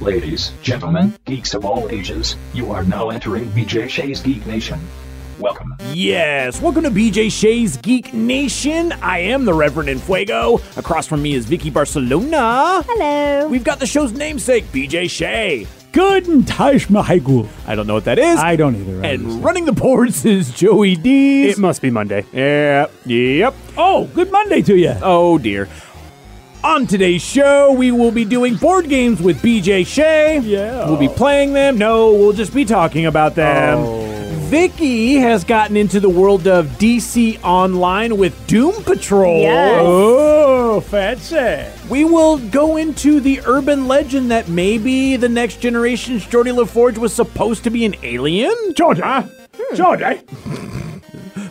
Ladies, gentlemen, geeks of all ages, you are now entering BJ Shea's Geek Nation. Welcome. Yes, welcome to BJ Shea's Geek Nation. I am the Reverend Infuego. Across from me is Vicky Barcelona. Hello. We've got the show's namesake, BJ Shea. Guten Tag, Mahaigu. I don't know what that is. I don't either. and running the boards is Joey D. It must be Monday. Yep. Yep. oh, good Monday to you. Oh dear. On today's show, we will be doing board games with BJ Shea. Yeah. We'll be playing them. No, we'll just be talking about them. Oh. Vicky has gotten into the world of DC Online with Doom Patrol. Yes. Oh, fancy. We will go into the urban legend that maybe the next generation's Geordi LaForge was supposed to be an alien. Georgia. Hmm. Georgia.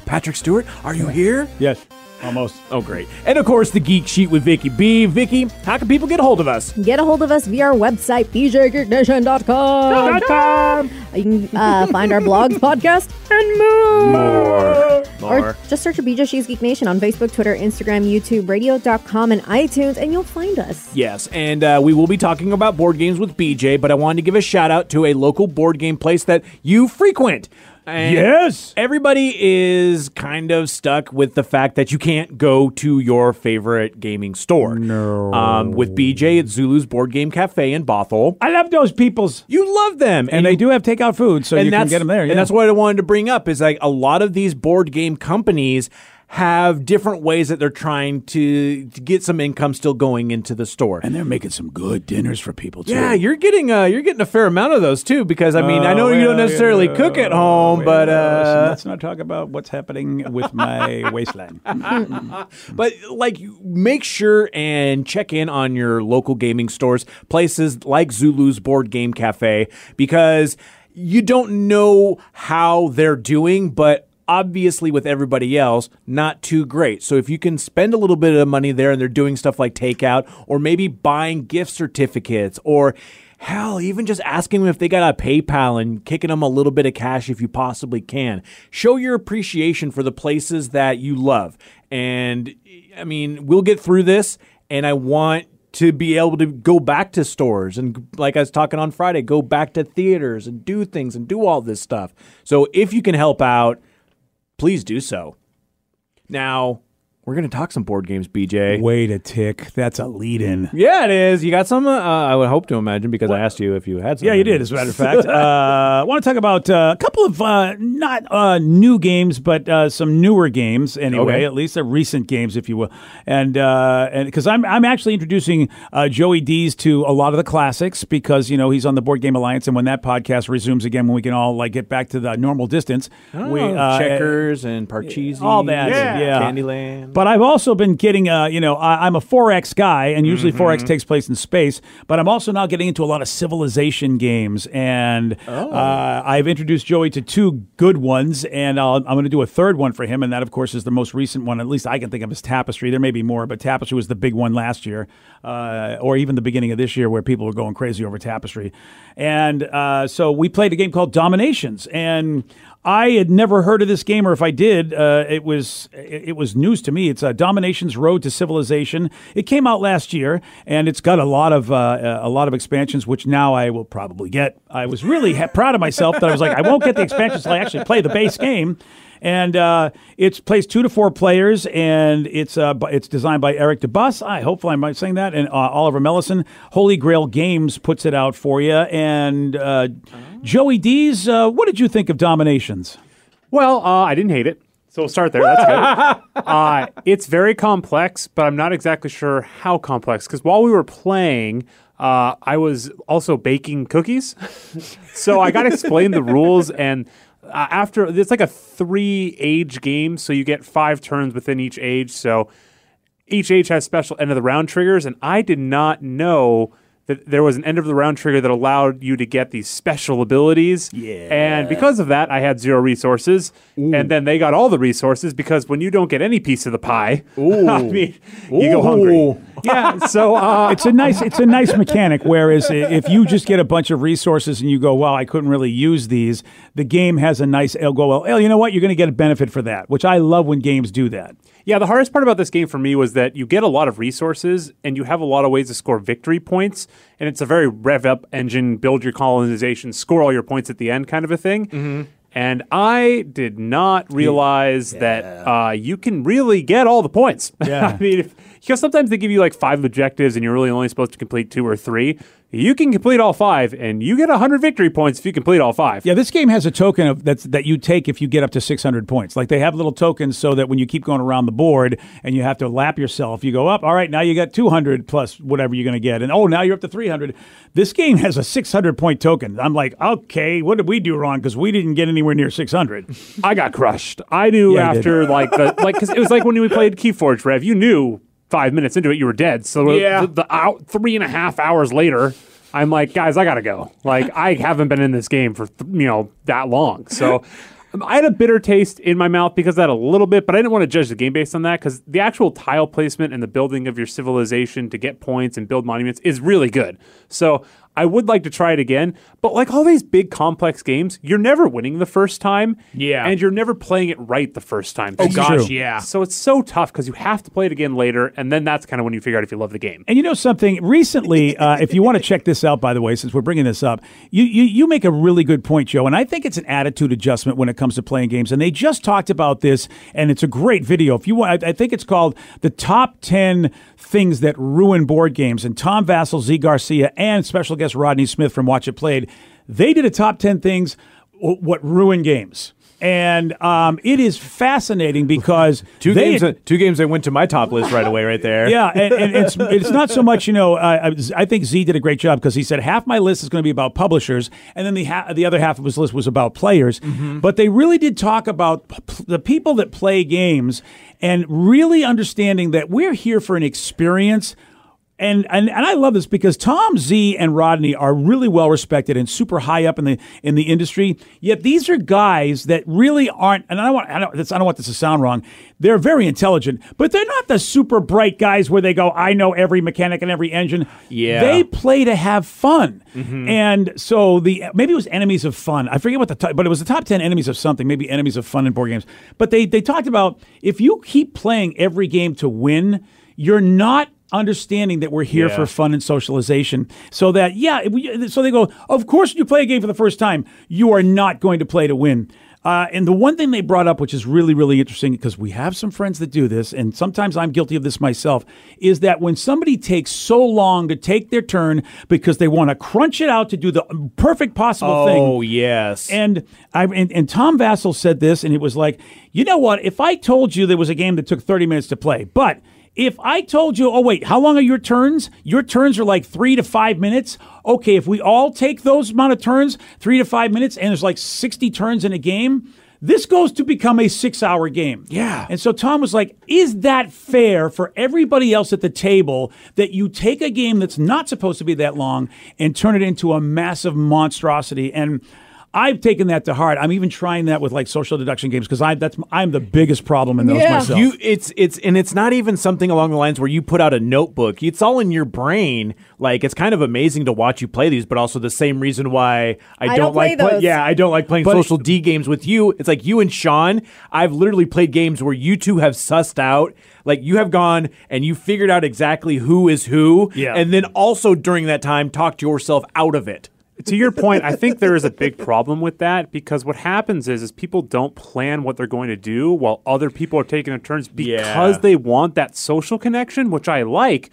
Patrick Stewart, are you here? Yes, almost. Oh, great. And of course, the Geek Sheet with Vicky B. Vicky, how can people get a hold of us? Get a hold of us via our website, bjgeeknation.com. You can uh, find our blogs, podcast, and more. More. Or just search for BJ Shea's Geek Nation on Facebook, Twitter, Instagram, YouTube, radio.com, and iTunes, and you'll find us. Yes, and uh, we will be talking about board games with BJ, but I wanted to give a shout out to a local board game place that you frequent. And Yes. Everybody is kind of stuck with the fact that you can't go to your favorite gaming store. No. Um, with BJ at Zulu's Board Game Cafe in Bothell. I love those peoples. You love them. And they you- do have takeout food, so you can get them there. Yeah. And that's what I wanted to bring up is like a lot of these board game companies have different ways that they're trying to, to get some income still going into the store. And they're making some good dinners for people, too. yeah, you're getting uh you're getting a fair amount of those too because I mean I know Uh, you don't necessarily cook at home, but well, listen, uh let's not talk about what's happening with my waistline. but like make sure and check in on your local gaming stores, places like Zulu's Board Game Cafe because you don't know how they're doing, but obviously with everybody else, not too great. So if you can spend a little bit of money there and they're doing stuff like takeout or maybe buying gift certificates or Hell, even just asking them if they got a PayPal and kicking them a little bit of cash if you possibly can. Show your appreciation for the places that you love. And I mean, we'll get through this, and I want to be able to go back to stores and like I was talking on Friday, go back to theaters and do things and do all this stuff. So if you can help out, please do so. Now, we're going to talk some board games, BJ. Wait to tick. That's a lead in. Yeah, it is. You got some? Uh, I would hope to imagine because I asked you if you had some. Yeah, you did, as a matter of fact. uh, I want to talk about uh, a couple of uh, not uh, new games, but uh, some newer games anyway. Okay. At least they're recent games, if you will. And uh, and because I'm I'm actually introducing uh, Joey D's to a lot of the classics because you know he's on the Board Game Alliance, and when that podcast resumes again, when we can all like get back to the normal distance, we Oh, uh, checkers and Parcheesi, all that, and yeah. Candyland. But I've also been getting, uh, you know, I, I'm a 4X guy, and usually Mm-hmm. 4X takes place in space. But I'm also now getting into a lot of civilization games, and Oh. uh, I've introduced Joey to two good ones, and I'll, I'm going to do a third one for him, and that, of course, is the most recent one. At least I can think of as Tapestry. There may be more, but Tapestry was the big one last year, uh, or even the beginning of this year, where people were going crazy over Tapestry. And uh, so we played a game called Dominations, and I had never heard of this game, or if I did, uh, it was it, was news to me. It's uh, Domination's Road to Civilization. It came out last year, and it's got a lot of uh, a lot of expansions, which now I will probably get. I was really ha- proud of myself that I was like, I won't get the expansions until I actually play the base game. And uh, it plays two to four players, and it's uh, it's designed by Eric DeBus. I hopefully I'm saying that, and uh, Oliver Mellison. Holy Grail Games puts it out for you. And uh, Joey D's, uh, what did you think of Dominations? Well, uh, I didn't hate it. So we'll start there. That's good. uh, it's very complex, but I'm not exactly sure how complex. Because while we were playing, uh, I was also baking cookies. so I got to explain the rules. And uh, after, it's like a three age game. So you get five turns within each age. So each age has special end of the round triggers. And I did not know that there was an end of the round trigger that allowed you to get these special abilities. Yeah. And because of that, I had zero resources. And then they got all the resources because when you don't get any piece of the pie, I mean, you go hungry. Ooh. Yeah. So uh, it's a nice it's a nice mechanic. Whereas if you just get a bunch of resources and you go, well, I couldn't really use these, the game has a nice. It'll go, well, you know what? You're going to get a benefit for that, which I love when games do that. Yeah, the hardest part about this game for me was that you get a lot of resources and you have a lot of ways to score victory points. And it's a very rev up engine, build your colonization, score all your points at the end kind of a thing. And I did not realize that uh, you can really get all the points. Yeah. I mean, if, because sometimes they give you like five objectives and you're really only supposed to complete two or three. You can complete all five and you get 100 victory points if you complete all five. Yeah, this game has a token of that's that you take if you get up to 600 points. Like they have little tokens so that when you keep going around the board and you have to lap yourself, you go up. All right, now you got 200 plus whatever you're going to get, and oh, now you're up to 300. This game has a 600 point token. I'm like, okay, what did we do wrong? Because we didn't get anywhere near 600. I got crushed. I knew Yeah, after like the like because it was like when we played Keyforge Rev. You knew five minutes into it you were dead. So Yeah. the, the out three and a half hours later, I'm like, guys, I gotta go. Like I haven't been in this game for th- you know that long. So. um, I had a bitter taste in my mouth because of that a little bit, but I didn't want to judge the game based on that because the actual tile placement and the building of your civilization to get points and build monuments is really good. So I would like to try it again, but like all these big complex games, you're never winning the first time. Yeah. And you're never playing it right the first time. Oh gosh, True. yeah. So it's so tough because you have to play it again later, and then that's kind of when you figure out if you love the game. And you know something? Recently, uh, if you want to check this out, by the way, since we're bringing this up, you, you you make a really good point, Joe. And I think it's an attitude adjustment when it comes to playing games. And they just talked about this, and it's a great video. If you want, I I think it's called the top ten things that ruin board games. And Tom Vasel, Zee Garcia, and special guest Rodney Smith from Watch It Played, they did a top ten things what ruin games. And um, it is fascinating because Two they games, that, two games that went to my top list right away, right there. yeah, and, and it's it's not so much you know. Uh, I think Zee did a great job because he said half my list is going to be about publishers, and then the ha- the other half of his list was about players. But they really did talk about p- the people that play games and really understanding that we're here for an experience. And, and and I love this because Tom Zee and Rodney are really well respected and super high up in the in the industry. Yet these are guys that really aren't. And I don't want I don't, this, I don't want this to sound wrong. They're very intelligent, but they're not the super bright guys where they go, I know every mechanic and every engine. Yeah. they play to have fun. Mm-hmm. And so the maybe it was enemies of fun. I forget what the top, but it was the top ten enemies of something. Maybe enemies of fun in board games. But they they talked about if you keep playing every game to win, you're not understanding that we're here Yeah. for fun and socialization so that yeah we, so they go of course when you play a game for the first time you are not going to play to win uh, and the one thing they brought up which is really really interesting because we have some friends that do this and sometimes i'm guilty of this myself is that when somebody takes so long to take their turn because they want to crunch it out to do the perfect possible thing Oh yes. and I and, and Tom Vasel said this, and it was like, you know what? If I told you there was a game that took 30 minutes to play, but if I told you, oh wait, how long are your turns? Your turns are like three to five minutes. Okay, if we all take those amount of turns, three to five minutes, and there's like 60 turns in a game. This goes to become a six hour game. Yeah. And so Tom was like, Is that fair for everybody else at the table that you take a game that's not supposed to be that long and turn it into a massive monstrosity? And I've taken that to heart. I'm even trying that with like social deduction games because I that's I'm the biggest problem in those Yeah. myself. You it's it's and it's not even something along the lines where you put out a notebook. It's all in your brain. Like it's kind of amazing to watch you play these, but also the same reason why I, I don't play like play- yeah, I don't like playing But- social D games with you. It's like you and Sean, I've literally played games where you two have sussed out like you have gone and you figured out exactly who is who Yeah. and then also during that time talked yourself out of it. To your point, I think there is a big problem with that because what happens is is people don't plan what they're going to do while other people are taking their turns because Yeah. they want that social connection, which I like.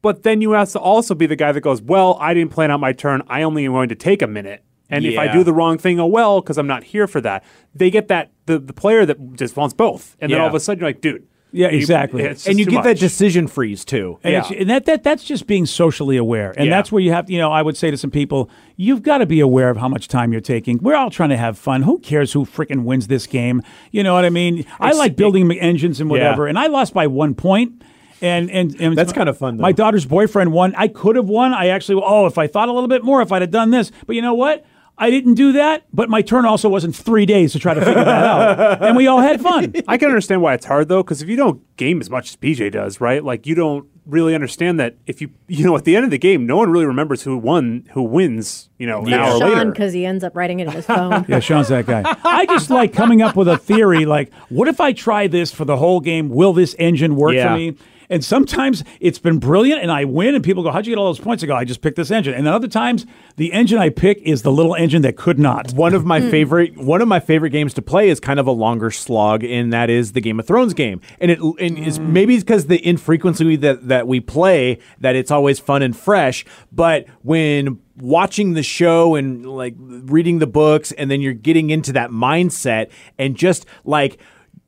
But then you have to also be the guy that goes, "Well, I didn't plan out my turn. I only am going to take a minute." And if I do the wrong thing, oh well, because I'm not here for that. They get that the, the player that just wants both, and then all of a sudden you're like, dude, Yeah, exactly. it's and you get that decision freeze too. And, it's, and that, that that's just being socially aware. And Yeah. that's where you have, you know, I would say to some people, you've got to be aware of how much time you're taking. We're all trying to have fun. Who cares who freaking wins this game? You know what I mean? I like building engines and whatever. And I lost by one point, And and, and That's kinda fun, though. My daughter's boyfriend won. I could have won. I actually oh, if I thought a little bit more, if I'd have done this. But you know what? I didn't do that, but my turn also wasn't three days to try to figure that out. And we all had fun. I can understand why it's hard though, because if you don't game as much as BJ does, right? Like you don't really understand that if you you know at the end of the game, no one really remembers who won, who wins. You know, an hour Sean, later. because he ends up writing it in his phone. Yeah, Sean's that guy. I just like coming up with a theory like, what if I try this for the whole game? Will this engine work Yeah. for me? And sometimes it's been brilliant and I win, and people go, How'd you get all those points? I go, I just picked this engine. And then other times, the engine I pick is the little engine that could not. One of my hmm. favorite one of my favorite games to play is kind of a longer slog, and that is the Game of Thrones game. And it and is hmm. maybe it's because the infrequency that that we play that it's always fun and fresh. But when watching the show and like reading the books, and then you're getting into that mindset and just like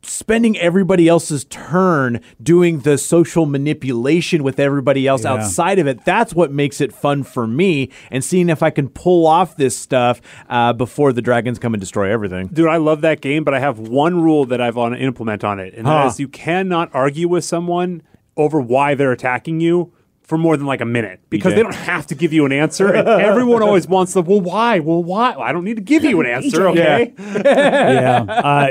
spending everybody else's turn doing the social manipulation with everybody else Yeah. outside of it that's what makes it fun for me and seeing if i can pull off this stuff uh, before the dragons come and destroy everything Dude, I love that game, but I have one rule that I've to implement on it, and Huh. is you cannot argue with someone over why they're attacking you for more than like a minute because they don't have to give you an answer. And everyone always wants the well, why? Well, why? Well, I don't need to give you an answer, okay? yeah, uh,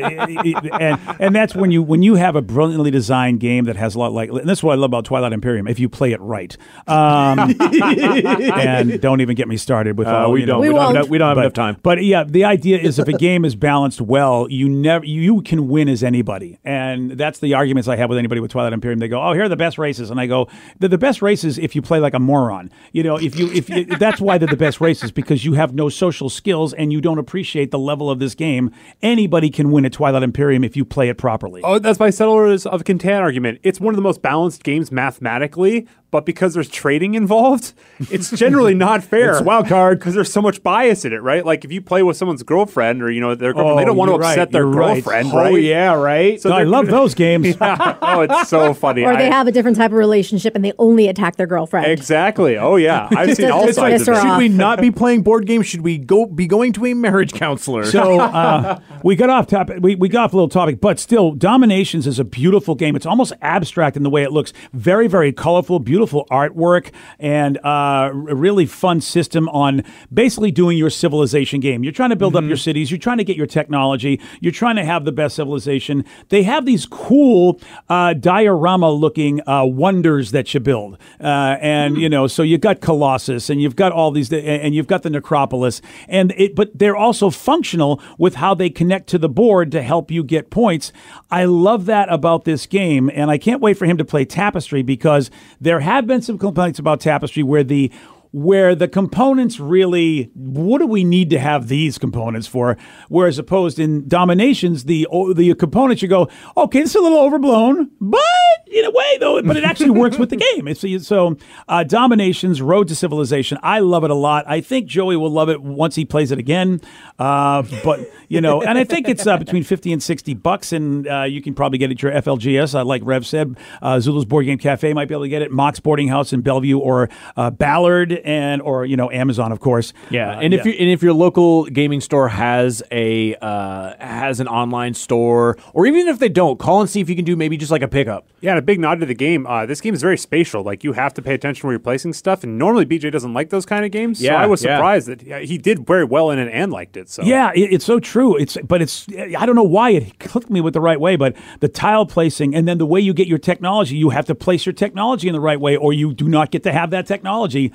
and and that's when you when you have a brilliantly designed game that has a lot like and this is what I love about Twilight Imperium. If you play it right, um, and don't even get me started with Uh, all we don't We we, don't have, enough- we don't have but, enough time But yeah, the idea is if a game is balanced well, you never you can win as anybody, and that's the arguments I have with anybody with Twilight Imperium. They go, "Oh, here are the best races," and I go, "They're the best races if you play like a moron." You know, if you if you, that's why they're the best races because you have no social skills and you don't appreciate the level of this game. Anybody can win at Twilight Imperium if you play it properly. Oh, that's my Settlers of Catan argument. It's one of the most balanced games mathematically, but because there's trading involved, it's generally not fair. It's wild card. because there's so much bias in it, right? Like if you play with someone's girlfriend or you know their girlfriend, Oh, they don't want to you're right, upset their you're right. girlfriend, oh yeah right So I love those games. oh, it's so funny. or they have a different type of relationship and they only attack their girlfriend. exactly. Oh yeah, I've seen all Just sides of it. should we not be playing board games should we go be going to a marriage counselor So uh, we got off topic. We, we got off a little topic, but still, Dominations is a beautiful game. It's almost abstract in the way it looks. Very, very colorful, beautiful artwork, and uh, a really fun system on basically doing your civilization game. You're trying to build up your cities. You're trying to get your technology. You're trying to have the best civilization. They have these cool uh, diorama-looking uh, wonders that you build, uh, and you know, so you've got Colossus, and you've got all these, and you've got the Necropolis, and it, but they're also functional with how they connect to the board to help you get points. I love that about this game, and I can't wait for him to play Tapestry because there have been some complaints about Tapestry where the where the components really what do we need to have these components for? Whereas opposed in dominations the the components you go okay is a little overblown but in a way though but it actually works with the game. It's so uh, dominations road to civilization. I love it a lot. I think joey will love it once he plays it again. Uh, but you know and i think it's uh, between 50 and 60 bucks and uh, you can probably get it at your flgs uh, like rev said uh, zulu's board game cafe might be able to get it. Mox boarding house in bellevue or ballard and or you know Amazon, of course. Yeah, Uh, and if you and if your local gaming store has a uh, has an online store, or even if they don't, call and see if you can do maybe just like a pickup. Yeah, and a big nod to the game. Uh, this game is very spatial. Like you have to pay attention where you're placing stuff, and normally BJ doesn't like those kind of games. so Yeah, I was yeah. surprised that he did very well in it and liked it. So Yeah, it, it's so true. It's but it's I don't know why it clicked me with the right way, but the tile placing and then the way you get your technology, you have to place your technology in the right way, or you do not get to have that technology.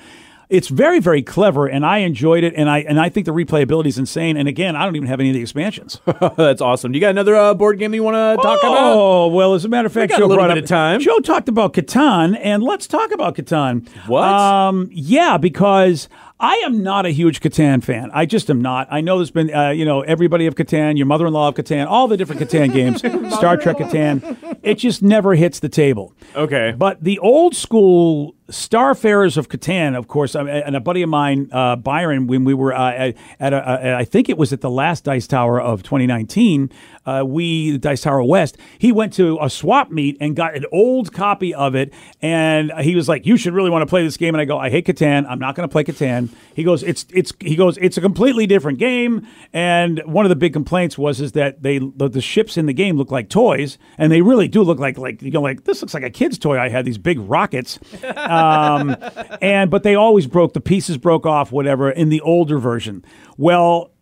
It's very, very clever, and I enjoyed it, and I and I think the replayability is insane. And again, I don't even have any of the expansions. That's awesome. You got another uh, board game you want to talk about? Oh well, as a matter of fact, got a Joe little brought bit up- of time. Joe talked about Catan, and let's talk about Catan. What? Um, yeah, because I am not a huge Catan fan. I just am not. I know there's been, uh, you know, everybody of Catan, your mother-in-law of Catan, all the different Catan games, Star Trek Catan. It just never hits the table. Okay. But the old school Starfarers of Catan, of course, and a buddy of mine, uh, Byron, when we were uh, at, at a, a, I think it was at the last Dice Tower of 2019, uh, we, the Dice Tower West, he went to a swap meet and got an old copy of it. And he was like, You should really want to play this game. And I go, I hate Catan. I'm not going to play Catan. He goes, it's it's he goes, it's a completely different game. And one of the big complaints was is that they the, the ships in the game look like toys, and they really do look like like you know like this looks like a kid's toy. I had these big rockets, um, and but they always broke the pieces broke off whatever in the older version. Well,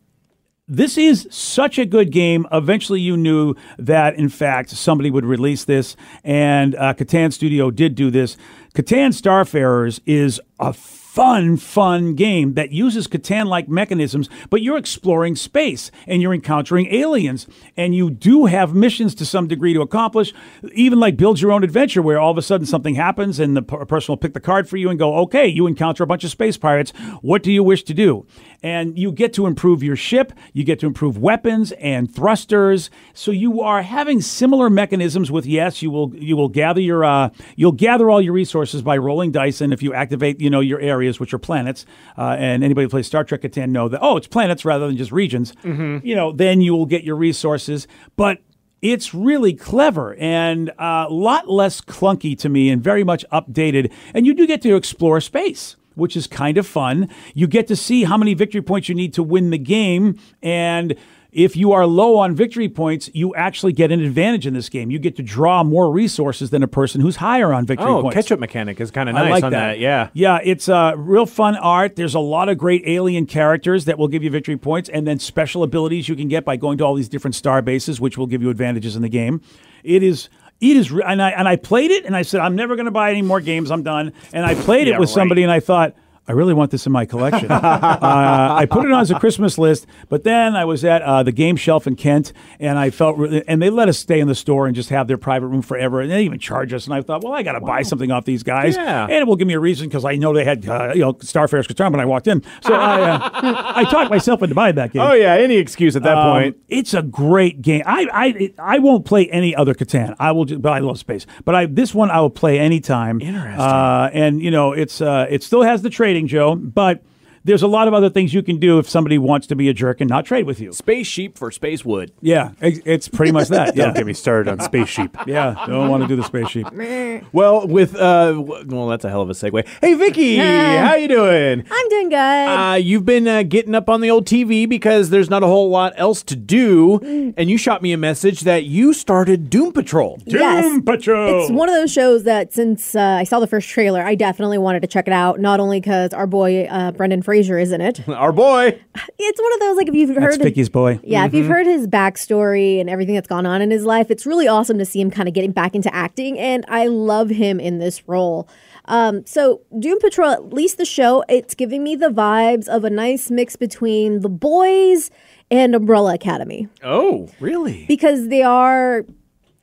this is such a good game. Eventually, you knew that, in fact, somebody would release this, and uh, Catan Studio did do this. Catan Starfarers is a fun, fun game that uses Catan like mechanisms, but you're exploring space and you're encountering aliens. And you do have missions to some degree to accomplish, even like build your own adventure, where all of a sudden something happens and the person will pick the card for you and go, okay, you encounter a bunch of space pirates. What do you wish to do? And you get to improve your ship, you get to improve weapons and thrusters. So you are having similar mechanisms with yes, you will you will gather your uh, you'll gather all your resources by rolling dice, and if you activate you know your areas, which are planets, uh, and anybody who plays Star Trek Catan know that oh it's planets rather than just regions. You know, then you will get your resources, but it's really clever and a lot less clunky to me and very much updated. And you do get to explore space, which is kind of fun. You get to see how many victory points you need to win the game. And if you are low on victory points, you actually get an advantage in this game. You get to draw more resources than a person who's higher on victory Oh, points. catch up mechanic is kind of I nice like on that. Yeah. Yeah, it's uh, real fun art. There's a lot of great alien characters that will give you victory points, and then special abilities you can get by going to all these different star bases, which will give you advantages in the game. It is. It is, and I and I played it, and I said I'm never going to buy any more games. I'm done. And I played Yeah, it with right. somebody, and I thought I really want this in my collection. uh, I put it on as a Christmas list, but then I was at uh, the game shelf in Kent, and I felt, really, and they let us stay in the store and just have their private room forever, and they even charge us. And I thought, well, I got to buy something off these guys, Yeah. and it will give me a reason because I know they had, uh, you know, Starfarers Catan when I walked in. So I, uh, I talked myself into buying that game. Oh yeah, any excuse at that Um, point. It's a great game. I I I won't play any other Catan. I will, just, but I love space. But I this one I will play anytime. Interesting. Uh, and you know, it's uh, it still has the trading, Joe, but. There's a lot of other things you can do if somebody wants to be a jerk and not trade with you. Space sheep for space wood. Yeah, it's it's pretty much that. Don't Yeah, get me started on space sheep. yeah. Don't want to do the space sheep. Well, with uh, well, that's a hell of a segue. Hey, Vicky, how you doing? I'm doing good. Uh, you've been uh, getting up on the old TV because there's not a whole lot else to do, and you shot me a message that you started Doom Patrol. Yes. Doom Patrol. It's one of those shows that since uh, I saw the first trailer, I definitely wanted to check it out. Not only because our boy uh, Brendan Fraser is in it. Our boy. It's one of those like if you've That's heard Vicky's boy. Yeah, if you've heard his backstory and everything that's gone on in his life, it's really awesome to see him kind of getting back into acting, and I love him in this role. Um, so Doom Patrol, at least the show, it's giving me the vibes of a nice mix between The Boys and Umbrella Academy Oh, really? because they are.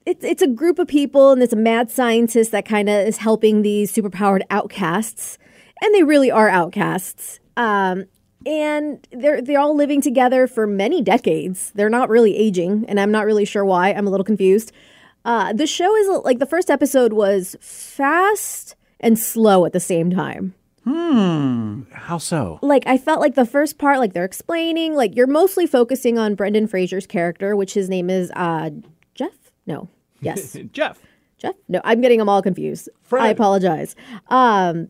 It's, it's a group of people and it's a mad scientist that kind of is helping these superpowered outcasts, and they really are outcasts. Um, and they're they're all living together for many decades. They're not really aging, and I'm not really sure why. I'm a little confused. Uh, the show is like the first episode was fast and slow at the same time. Hmm. How so? Like I felt like the first part, like they're explaining, like you're mostly focusing on Brendan Fraser's character, which his name is uh, Jeff. No, yes, Jeff. Jeff. No, I'm getting them all confused. I apologize. Um,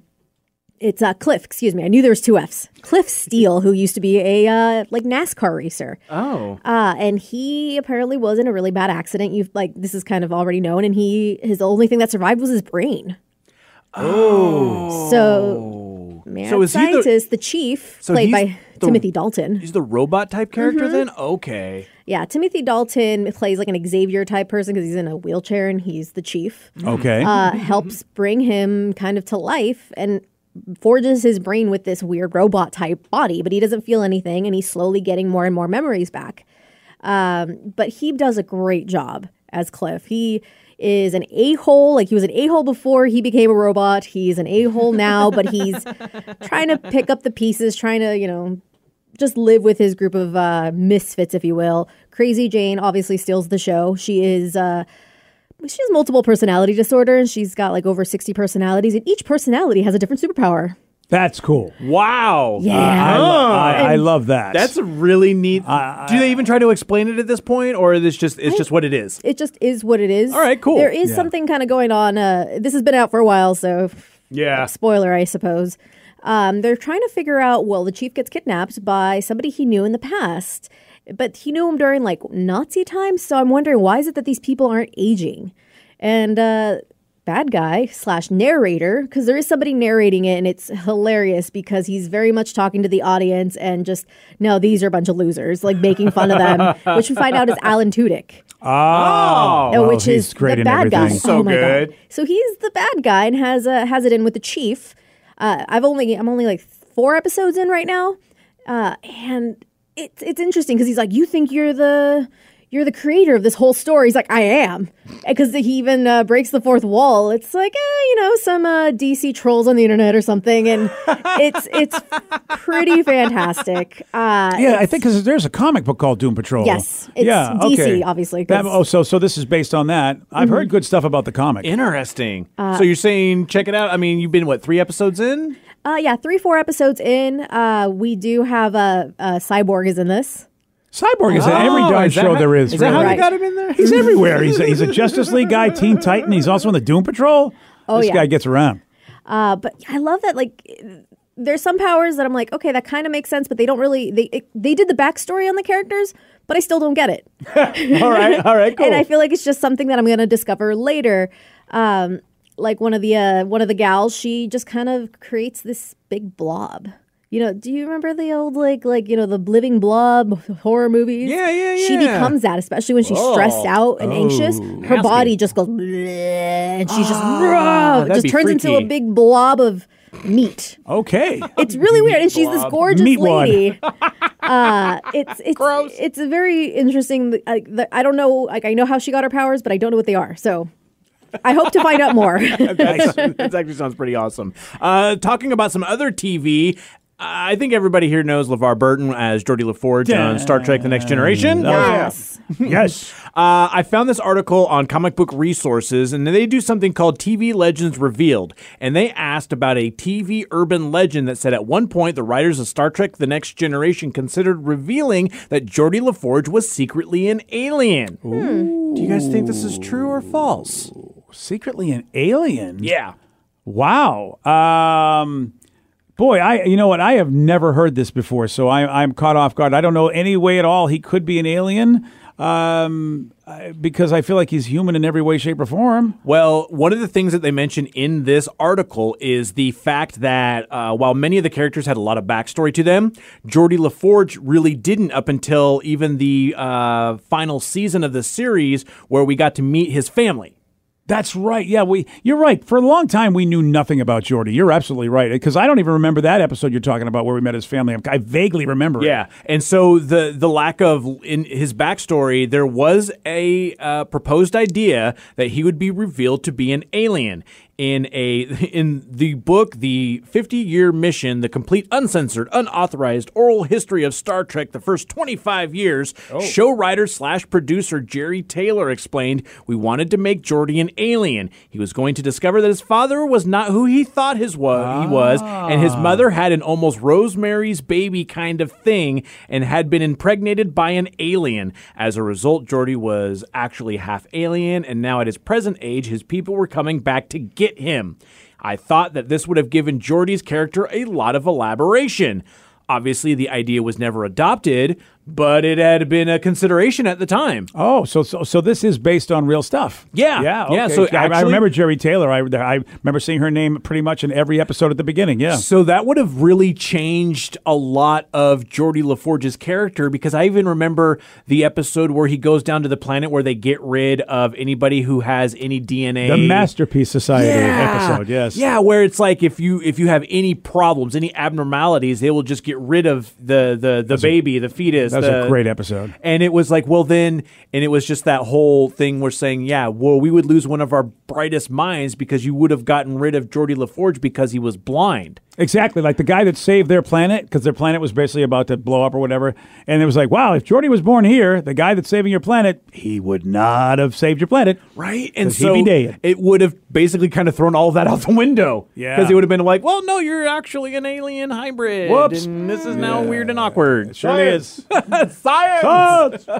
it's uh, Cliff. Excuse me. I knew there was two Fs. Cliff Steele, who used to be a uh, like NASCAR racer. Oh. Uh, and he apparently was in a really bad accident. You've like this is kind of already known, and he his only thing that survived was his brain. Oh, so man, So is he the- scientist, the, chief, So played by the- Timothy Dalton. He's the robot type character Mm-hmm. then? Okay. Yeah, Timothy Dalton plays like an Xavier type person because he's in a wheelchair and he's the chief. Okay. Uh, helps bring him kind of to life and forges his brain with this weird robot type body, but he doesn't feel anything and he's slowly getting more and more memories back. Um, but he does a great job as Cliff. He is an a hole. Like he was an a hole before he became a robot. He's an a hole now, but he's trying to pick up the pieces, trying to, you know, just live with his group of uh, misfits, if you will. Crazy Jane obviously steals the show. She is. Uh, she has multiple personality disorder and she's got like over 60 personalities and each personality has a different superpower That's cool. Wow. Yeah. I, lo- I, I love that. That's a really neat. Do they even try to explain it at this point, or is this just it's just what it is? it just is what it is All right, cool. there is Yeah. something kind of going on uh, this has been out for a while so Yeah. spoiler i suppose Um, they're trying to figure out. Well, the chief gets kidnapped by somebody he knew in the past, but he knew him during like Nazi times. So I'm wondering why is it that these people aren't aging? And uh, bad guy slash narrator because there is somebody narrating it and it's hilarious because he's very much talking to the audience and just no these are a bunch of losers like making fun of them which we find out is alan tudyk Oh, well, which he's is great the in bad guy. So oh my good. God. so he's the bad guy and has uh, has it in with the chief uh, i've only i'm only like four episodes in right now uh, and it's it's interesting because he's like you think you're the you're the creator of this whole story. He's like, I am. Because he even uh, breaks the fourth wall. It's like, eh, you know, some uh, DC trolls on the internet or something. And it's it's pretty fantastic. Uh, Yeah, I think because there's a comic book called Doom Patrol. Yes, it's yeah, DC, okay. obviously, That, 'cause- oh, so so this is based on that. I've Mm-hmm. heard good stuff about the comic. Interesting. Uh, so you're saying check it out? I mean, you've been what three episodes in? Uh, yeah, three, four episodes in. Uh, we do have a, a cyborg is in this. Cyborg is in every Oh, darn is that show how- there is. Is that how really. you Right. got him in there? He's everywhere. He's a, he's a Justice League guy, Teen Titan. He's also in the Doom Patrol. Oh, this yeah. guy gets around. Uh, but I love that. Like, there's some powers that I'm like, okay, that kind of makes sense, but they don't really. They it, they did the backstory on the characters, but I still don't get it. all right, all right, cool. and I feel like it's just something that I'm going to discover later. Um, like one of the uh, one of the gals, she just kind of creates this big blob. You know, do you remember the old like like you know the living blob horror movies? Yeah, yeah, yeah. She becomes that, especially when she's stressed out and anxious. Her nasty. body just goes, and she just Ah, just be turns into a big blob of meat. Okay. It's really weird, and she's this gorgeous Meat lady. uh, it's it's it's a very interesting. Like, the, I don't know, like I know how she got her powers, but I don't know what they are. So I hope to find out more. That actually sounds pretty awesome. Uh, talking about some other TV. I think everybody here knows LeVar Burton as Geordi LaForge on Star Trek: The Next Generation. yes. yes. Uh, I found this article on Comic Book Resources, and they do something called TV Legends Revealed. And they asked about a TV urban legend that said at one point the writers of Star Trek The Next Generation considered revealing that Geordi LaForge was secretly an alien. Do you guys think this is true or false? Secretly an alien. Yeah. Wow. Um, boy, I you know what? I have never heard this before, so I, I'm caught off guard. I don't know any way at all he could be an alien um, because I feel like he's human in every way, shape, or form. Well, one of the things that they mention in this article is the fact that uh, while many of the characters had a lot of backstory to them, Geordi LaForge really didn't up until even the uh, final season of the series where we got to meet his family. That's right. Yeah, we. You're right. For a long time, we knew nothing about Geordi. You're absolutely right. Because I don't even remember that episode you're talking about where we met his family. I vaguely remember. it. Yeah, and so the the lack of in his backstory, there was a uh, proposed idea that he would be revealed to be an alien in a in the book, the 50 year mission, the complete uncensored, unauthorized oral history of Star Trek, the first 25 years. Oh. Show writer slash producer Jeri Taylor explained, "We wanted to make Geordi an alien. He was going to discover that his father was not who he thought his was he was, and his ah. mother had an almost Rosemary's Baby kind of thing and had been impregnated by an alien. As a result, Geordi was actually half alien, and now at his present age, his people were coming back to get him. I thought that this would have given Geordi's character a lot of elaboration. Obviously, the idea was never adopted, but it had been a consideration at the time. Oh, so so so this is based on real stuff. Yeah. yeah, Yeah, so I- I, remember Jeri Taylor. I I remember seeing her name pretty much in every episode at the beginning. Yeah. So that would have really changed a lot of Geordi LaForge's character because I even remember the episode where he goes down to the planet where they get rid of anybody who has any DNA. The Masterpiece Society episode. Yes. Yeah, where it's like if you if you have any problems, any abnormalities, they will just get rid of the the the baby, the fetus. That was the- a great episode. And it was like, well, then, and it was just that whole thing we're saying, yeah, well, we would lose one of our brightest minds because you would have gotten rid of Geordi LaForge because he was blind. Exactly, like the guy that saved their planet because their planet was basically about to blow up or whatever, and it was like, wow, if Geordi was born here, the guy that's saving your planet, he would not have saved your planet, Right. And 'Cause he'd so be dead. it would have basically kind of thrown all of that out the window. Yeah. Because it would have been like, well, no, you're actually an alien hybrid. Whoops. And this is now weird and awkward. Sure is. Science.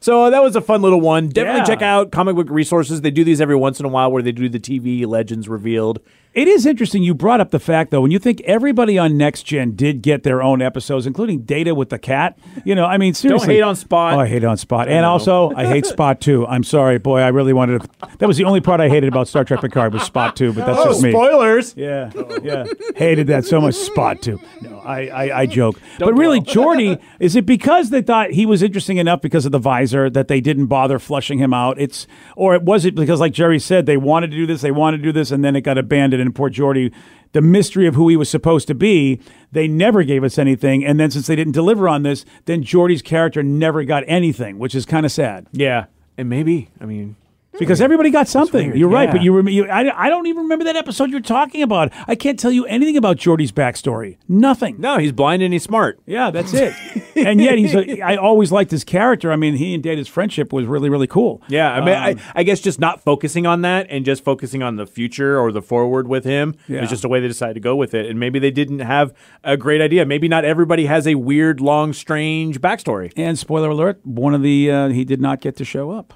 So that was a fun little one. Definitely Yeah. check out comic book resources. They do these every once in a while where they do the TV legends revealed. It is interesting. You brought up the fact, though, when you think everybody on Next Gen did get their own episodes, including Data with the cat. You know, I mean, seriously. Don't hate on Spot. Oh, I hate on Spot. And also, I hate Spot too. I'm sorry, boy. I really wanted to. That was the only part I hated about Star Trek Picard was Spot too, but that's Oh, just me. spoilers. Yeah, yeah. Hated that so much. Spot too. No, I, I, I joke. but really, Geordi, is it because they thought he was interesting enough because of the visor that they didn't bother flushing him out? It's or was it because, like Jeri said, they wanted to do this, they wanted to do this, and then it got abandoned, and poor Geordi. The mystery of who he was supposed to be, they never gave us anything. And then, since they didn't deliver on this, then Geordi's character never got anything, which is kind of sad. Yeah, and maybe I mean Because everybody got something. You're right, yeah. but you, rem- you I, I don't even remember that episode you're talking about. I can't tell you anything about Geordi's backstory. Nothing. no, he's blind and he's smart. Yeah, that's it. and yet he's. A, I always liked his character. I mean, he and Data's friendship was really, really cool. Yeah, I mean, Um, I, I guess just not focusing on that and just focusing on the future or the forward with him Yeah. is just a way they decided to go with it. And maybe they didn't have a great idea. Maybe not everybody has a weird, long, strange backstory. And spoiler alert: one of the uh, he did not get to show up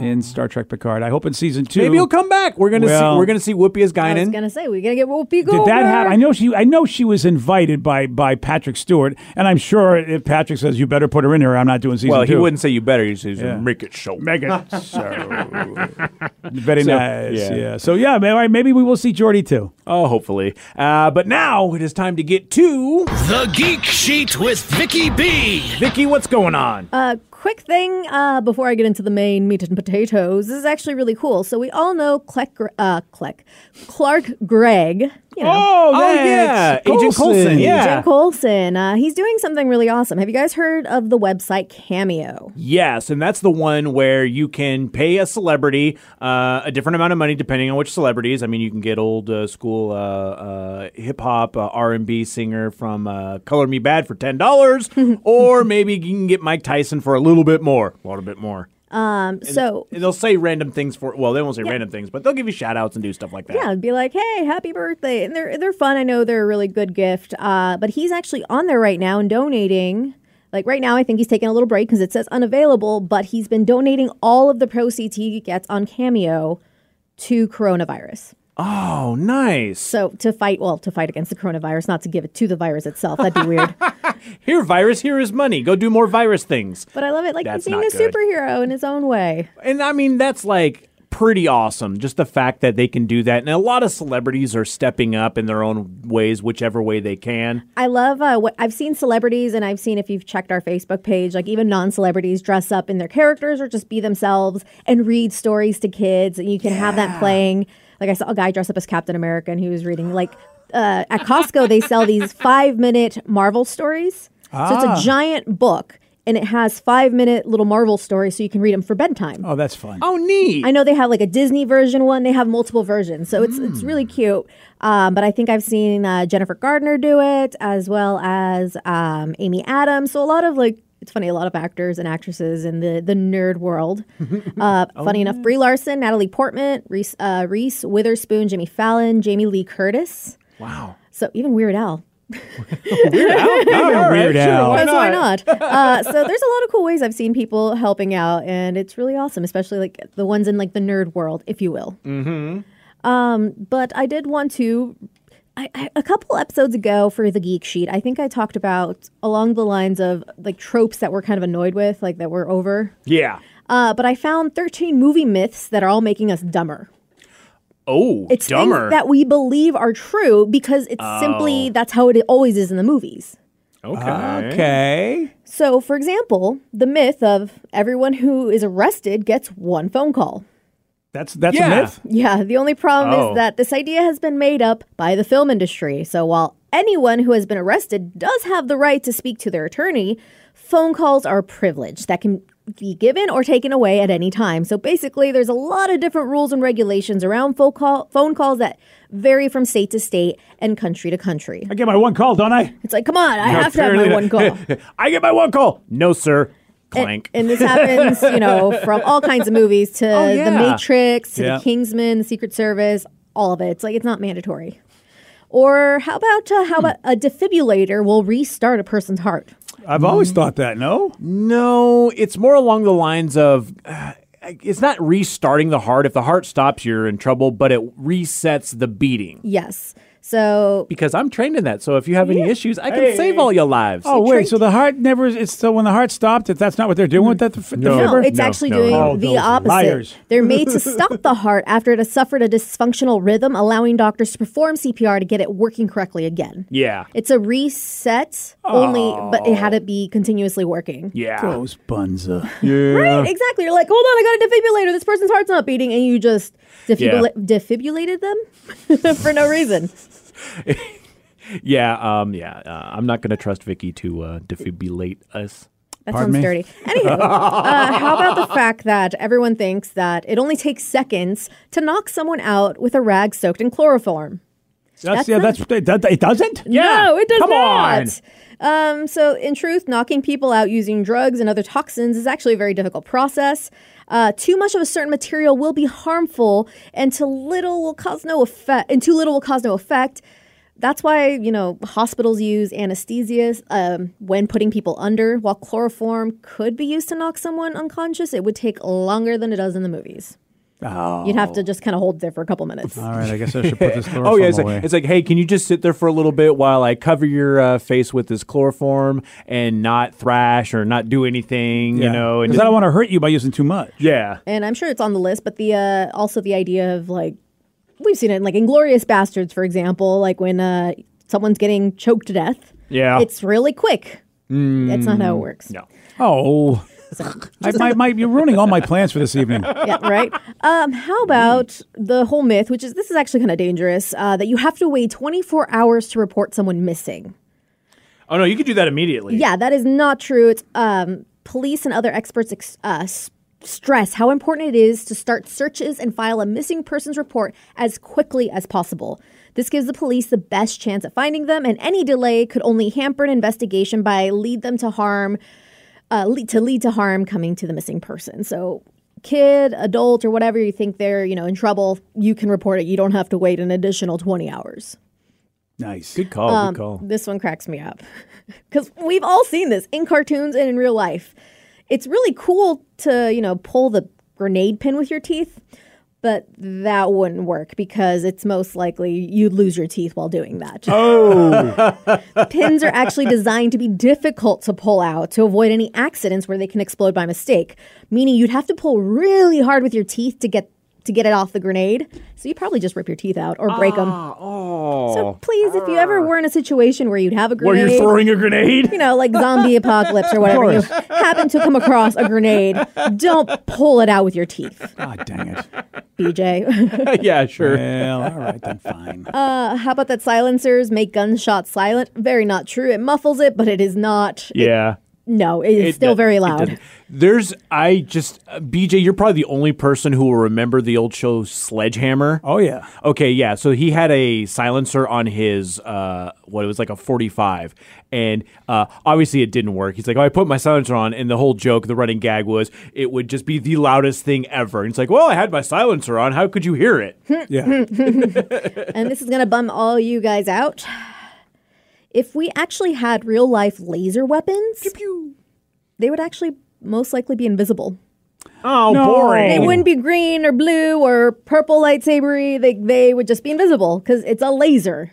in Star Trek Picard. I hope in season two. Maybe he'll come back. We're gonna Well- see. We're gonna see Whoopi as I was gonna say we're gonna get Whoopi Did that happen? I know she. I know she was invited by by Patrick Stewart, and I'm sure if Patrick says you better put her in here, I'm not doing season well, two. he wouldn't say you better. He'd say Yeah. make it show. Make it so. Very So, nice. yeah. Yeah. So yeah, maybe, maybe we will see Geordi too. Oh, hopefully. Uh, but now it is time to get to The Geek Sheet with Vicky B. Vicky. What's going on? Uh, quick thing uh, before I get into the main meat and potatoes. This is actually really cool. So we all know Clark, Gre- uh, Clark, Clark Gregg. You know, Oh, Oh, yeah. Agent Coulson, yeah. Jim Coulson. Uh, he's doing something really awesome. Have you guys heard of the website Cameo? Yes, and that's the one where you can pay a celebrity uh, a different amount of money depending on which celebrities. I mean, you can get old uh, school uh, uh, hip hop uh, R and B singer from uh, Color Me Badd for ten dollars, or maybe you can get Mike Tyson for a little bit more, a little bit more. Um, so And they'll say random things for well, they won't say random things, but they'll give you shout outs and do stuff like that. yeah, be like, "Hey, happy birthday!" And they're they're fun. I know they're a really good gift. Uh, but he's actually on there right now and donating. Like right now, I think he's taking a little break because it says unavailable. But he's been donating all of the proceeds he gets on Cameo to coronavirus. Oh, nice. So to fight, well, to fight against the coronavirus, not to give it to the virus itself. That'd be weird. Here, virus. Here is money. Go do more virus things. But I love it. Like That's he's being a good. superhero in his own way. And I mean, that's like pretty awesome. Just the fact that they can do that. And a lot of celebrities are stepping up in their own ways, whichever way they can. I love uh, what I've seen celebrities, and I've seen if you've checked our Facebook page, like even non-celebrities dress up in their characters or just be themselves and read stories to kids, and you can have that playing. Like I saw a guy dress up as Captain America, and he was reading like uh, at Costco they sell these five-minute Marvel stories. Ah. So it's a giant book, and it has five-minute little Marvel stories, so you can read them for bedtime. Oh, that's fun. Oh, neat. I know they have like a Disney version one. They have multiple versions, so it's it's really cute. Um, but I think I've seen uh, Jennifer Gardner do it as well as um, Amy Adams. So a lot of like it's funny, a lot of actors and actresses in the the nerd world. Uh, funny enough, Brie Larson, Natalie Portman, Reese, uh, Reese Witherspoon, Jimmy Fallon, Jamie Lee Curtis. wow. So even Weird Al. Weird Al. Because why not? uh, so there's a lot of cool ways I've seen people helping out, and it's really awesome, especially like the ones in like the nerd world, if you will. Mm-hmm. Um, but I did want to. I, I, a couple episodes ago for the Geek Sheet, I think I talked about along the lines of like tropes that we're kind of annoyed with, like that we're over. Yeah. Uh, but I found 13 movie myths that are all making us dumber. Oh, It's dumber. things that we believe are true because it's simply that's how it always is in the movies. okay. Okay. So, for example, the myth of everyone who is arrested gets one phone call. That's that's Yeah. a myth. Yeah, the only problem Oh. is that this idea has been made up by the film industry. So, while anyone who has been arrested does have the right to speak to their attorney, phone calls are a privilege that can be given or taken away at any time. So, basically, there's a lot of different rules and regulations around phone, call, phone calls that vary from state to state and country to country. I get my one call, don't I? It's like, come on, I have to have my one call. I get my one call. No, sir. And, Clank. and this happens, you know, from all kinds of movies to Oh, yeah. The Matrix to Yeah. The Kingsman, The Secret Service, all of it. It's like it's not mandatory. Or how about uh, how about a defibrillator will restart a person's heart? I've always thought that. No. no, it's more along the lines of. Uh, it's not restarting the heart. If the heart stops, you're in trouble, but it resets the beating. Yes. So Because I'm trained in that. So if you have any issues, I can Hey. save all your lives. Oh wait, so the heart never. It's so when the heart stopped. If that's not what they're doing mm. with that, the, No. No, it's No, actually no, doing no. Oh, the opposite. liars. They're made to stop the heart after it has suffered a dysfunctional rhythm, allowing doctors to perform CPR to get it working correctly again. Yeah. It's a reset only, but it had to be continuously working. Yeah. Those bunza. Uh, right, exactly. You're like, hold on, I got a defibrillator. This person's heart's not beating, and you just defibula- defibrillated them for no reason. Yeah. Um. Yeah. Uh, I'm not going to trust Vicky to uh, defibrillate us. That Pardon sounds me? dirty. Anywho, uh, how about the fact that everyone thinks that it only takes seconds to knock someone out with a rag soaked in chloroform? That's, That's yeah. not- That's that, it doesn't. No, it does come not. Um, so, in truth, knocking people out using drugs and other toxins is actually a very difficult process. Uh, too much of a certain material will be harmful, and too little will cause no effect. And too little will cause no effect. That's why you know hospitals use anesthesia um, when putting people under. While chloroform could be used to knock someone unconscious, it would take longer than it does in the movies. Oh. You'd have to just kind of hold there for a couple minutes. All right. I guess I should put this chloroform Oh yeah, it's away. like, it's like, hey, can you just sit there for a little bit while I cover your uh, face with this chloroform and not thrash or not do anything, you know? And because I don't want to hurt you by using too much. yeah, and I'm sure it's on the list, but the uh, also the idea of like we've seen it in like Inglourious Basterds, for example, like when uh, someone's getting choked to death. yeah. It's really quick. That's not how it works. no. Oh. I, my, my, you're ruining all my plans for this evening. Yeah, right. Um, how about the whole myth, which is this is actually kind of dangerous, uh, that you have to wait 24 hours to report someone missing. Oh no, you could do that immediately. Yeah, that is not true. It's um, police and other experts ex- uh, stress how important it is to start searches and file a missing persons report as quickly as possible. This gives the police the best chance at finding them, and any delay could only hamper an investigation by lead them to harm, uh, lead, to lead to harm coming to the missing person. So, kid, adult, or whatever you think they're you know in trouble, you can report it. You don't have to wait an additional twenty hours. Nice. Good call. Um, good call. This one cracks me up because we've all seen this in cartoons and in real life. It's really cool to, you know, pull the grenade pin with your teeth, but that wouldn't work because it's most likely you'd lose your teeth while doing that. Oh. Pins are actually designed to be difficult to pull out to avoid any accidents where they can explode by mistake, meaning you'd have to pull really hard with your teeth to get to get it off the grenade. So you probably just rip your teeth out or break them. oh. So please, if you ever were in a situation where you'd have a grenade, Where grenade, you're throwing a grenade? you know, like zombie apocalypse or whatever, you happen to come across a grenade, don't pull it out with your teeth, God dang it. BJ. yeah, sure. Well, all right then. Fine. uh, how about that silencers make gunshots silent? Very not true. It muffles it, but it is not. it- yeah. No, it is It still do- very loud. doesn't- There's, I just, uh, BJ, you're probably the only person who will remember the old show Sledgehammer. Oh yeah. Okay, yeah. So he had a silencer on his uh what it was like a 45 and uh obviously it didn't work. He's like, "Oh, I put my silencer on." And the whole joke, the running gag was it would just be the loudest thing ever. And it's like, "Well, I had my silencer on. How could you hear it?" Yeah. and this is going to bum all you guys out. If we actually had real life laser weapons, they would actually most likely be invisible. oh, No. boring. They wouldn't be green or blue or purple lightsabery. They they would just be invisible because it's a laser.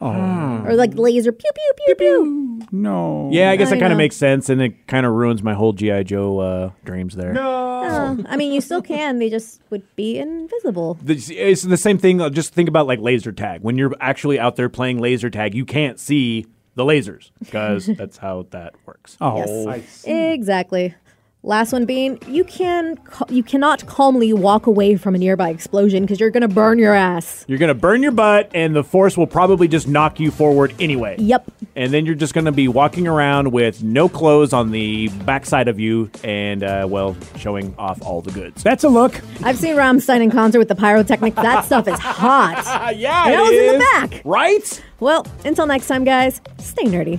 Or like laser pew pew pew pew. No. yeah, I guess I that kind know. of makes sense and it kind of ruins my whole GI Joe uh dreams there. Uh, I mean, you still can. They just would be invisible. The- It's the same thing. uh, Just think about like laser tag. When you're actually out there playing laser tag, you can't see the lasers because that's how that works. Oh. Yes. Exactly. Last one being you can ca- you cannot calmly walk away from a nearby explosion because you're gonna burn your ass. You're gonna burn your butt, and the force will probably just knock you forward anyway. Yep. And then you're just gonna be walking around with no clothes on the backside of you, and uh, well, showing off all the goods. That's a look. I've seen Rammstein in concert with the pyrotechnic. That stuff is hot. Yeah, And I was in the back. right? Well, until next time, guys, stay nerdy.